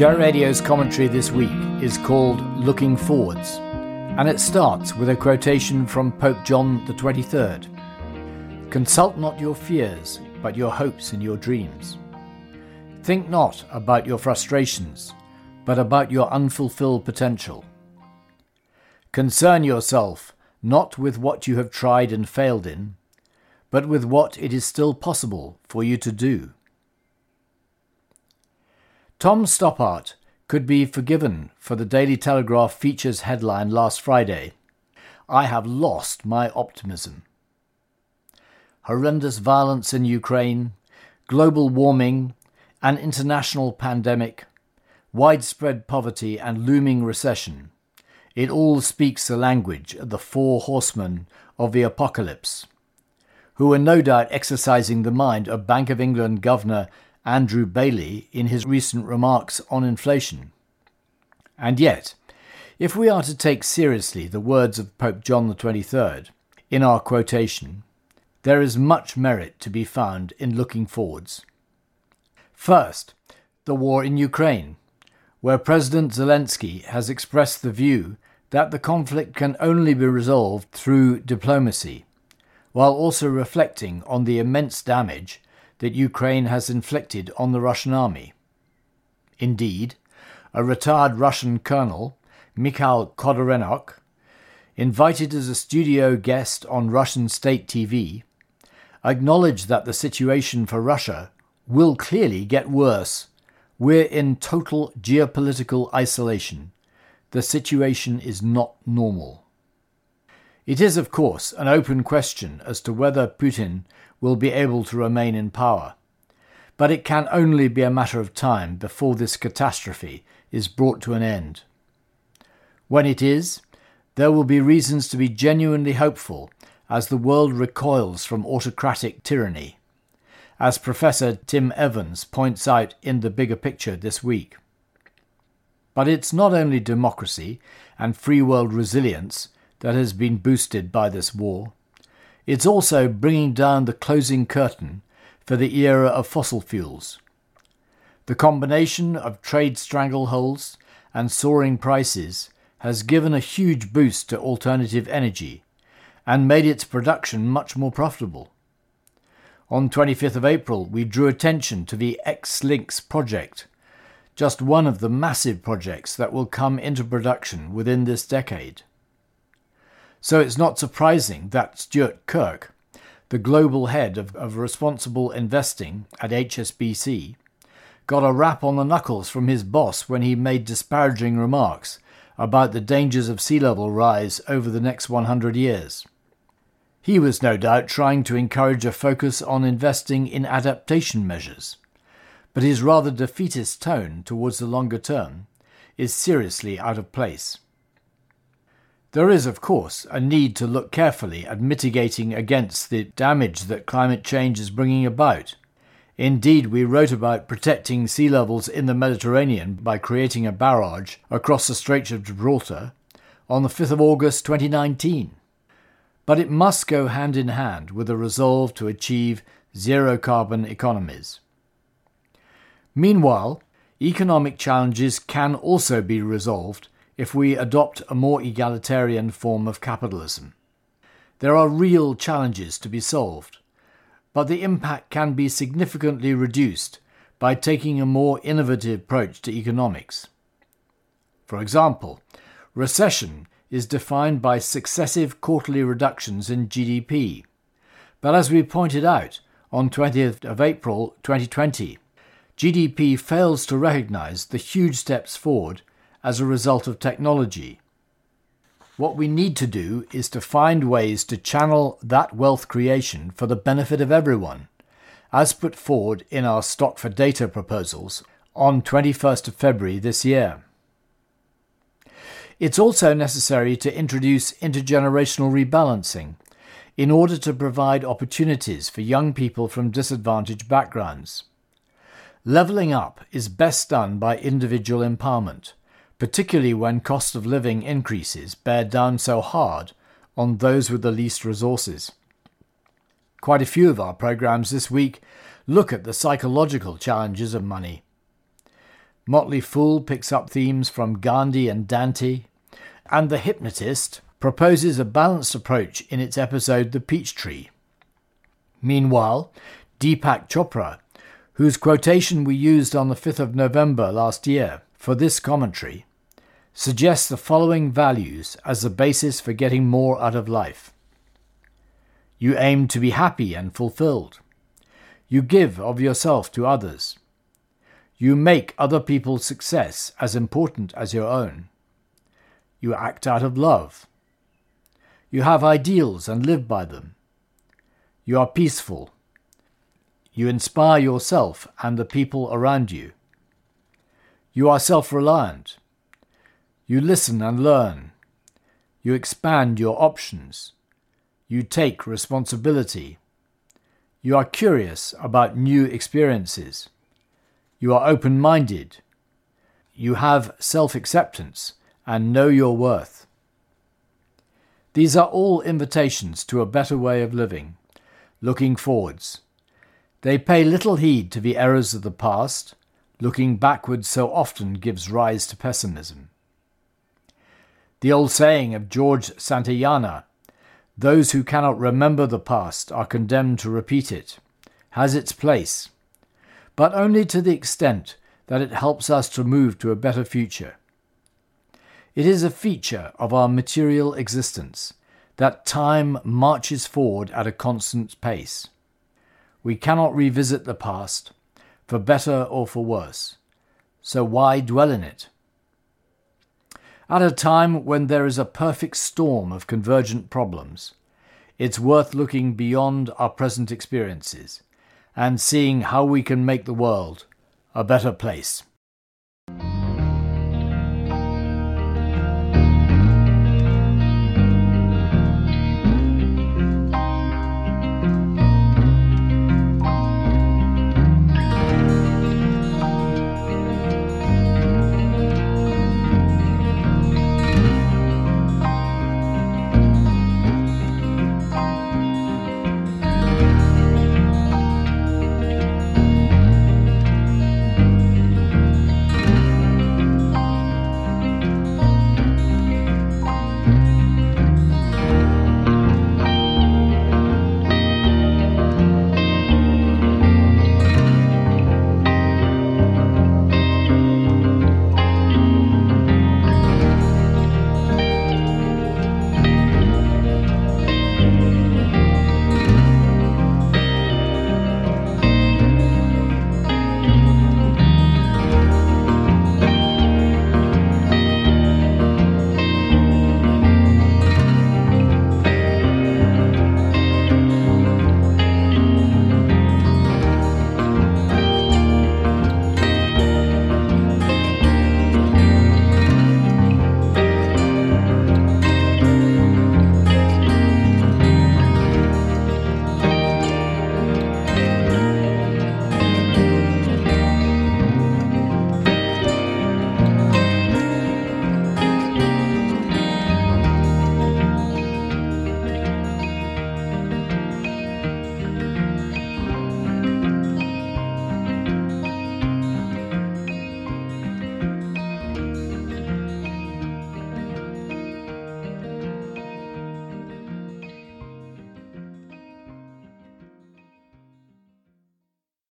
Share Radio's commentary this week is called Looking Forwards, and it starts with a quotation from Pope John 23rd. Consult not your fears, but your hopes and your dreams. Think not about your frustrations, but about your unfulfilled potential. Concern yourself not with what you have tried and failed in, but with what it is still possible for you to do. Tom Stoppard could be forgiven for the Daily Telegraph features headline last Friday I have lost my optimism. Horrendous violence in Ukraine, global warming, an international pandemic, widespread poverty, and looming recession. It all speaks the language of the four horsemen of the apocalypse, who are no doubt exercising the mind of Bank of England Governor Andrew Bailey in his recent remarks on inflation. And yet, if we are to take seriously the words of Pope John XXIII in our quotation, there is much merit to be found in looking forwards. First, the war in Ukraine, where President Zelensky has expressed the view that the conflict can only be resolved through diplomacy, while also reflecting on the immense damage that Ukraine has inflicted on the Russian army. Indeed, a retired Russian colonel, Mikhail Khodaryonok, invited as a studio guest on Russian state TV, acknowledged that the situation for Russia will clearly get worse. We're in total geopolitical isolation. The situation is not normal. It is, of course, an open question as to whether Putin will be able to remain in power. But it can only be a matter of time before this catastrophe is brought to an end. When it is, there will be reasons to be genuinely hopeful as the world recoils from autocratic tyranny, as Professor Tim Evans points out in The Bigger Picture this week. But it's not only democracy and free world resilience that has been boosted by this war. It's also bringing down the closing curtain for the era of fossil fuels. The combination of trade strangleholds and soaring prices has given a huge boost to alternative energy and made its production much more profitable. On 25th of April, we drew attention to the Xlinks project, just one of the massive projects that will come into production within this decade. So it's not surprising that Stuart Kirk, the global head of, of responsible investing at HSBC, got a rap on the knuckles from his boss when he made disparaging remarks about the dangers of sea level rise over the next 100 years. He was no doubt trying to encourage a focus on investing in adaptation measures, but his rather defeatist tone towards the longer term is seriously out of place. There is, of course, a need to look carefully at mitigating against the damage that climate change is bringing about. Indeed, we wrote about protecting sea levels in the Mediterranean by creating a barrage across the Straits of Gibraltar on the 5th of August 2019. But it must go hand in hand with a resolve to achieve zero carbon economies. Meanwhile, economic challenges can also be resolved if we adopt a more egalitarian form of capitalism. There are real challenges to be solved, but the impact can be significantly reduced by taking a more innovative approach to economics. For example, recession is defined by successive quarterly reductions in GDP. But as we pointed out on 20th of April 2020, GDP fails to recognize the huge steps forward as a result of technology. What we need to do is to find ways to channel that wealth creation for the benefit of everyone, as put forward in our Stock for Data proposals on 21st of February this year. It's also necessary to introduce intergenerational rebalancing in order to provide opportunities for young people from disadvantaged backgrounds. Levelling up is best done by individual empowerment particularly when cost of living increases bear down so hard on those with the least resources. Quite a few of our programs this week look at the psychological challenges of money. Motley Fool picks up themes from Gandhi and Dante, and The Hypnotist proposes a balanced approach in its episode The Peach Tree. Meanwhile, Deepak Chopra, whose quotation we used on the 5th of November last year for this commentary, suggests the following values as the basis for getting more out of life. You aim to be happy and fulfilled. You give of yourself to others. You make other people's success as important as your own. You act out of love. You have ideals and live by them. You are peaceful. You inspire yourself and the people around you. You are self reliant. You listen and learn. You expand your options. You take responsibility. You are curious about new experiences. You are open minded. You have self acceptance and know your worth. These are all invitations to a better way of living, looking forwards. They pay little heed to the errors of the past, looking backwards so often gives rise to pessimism. The old saying of George Santayana, those who cannot remember the past are condemned to repeat it, has its place, but only to the extent that it helps us to move to a better future. It is a feature of our material existence that time marches forward at a constant pace. We cannot revisit the past, for better or for worse, so why dwell in it? At a time when there is a perfect storm of convergent problems, it's worth looking beyond our present experiences and seeing how we can make the world a better place.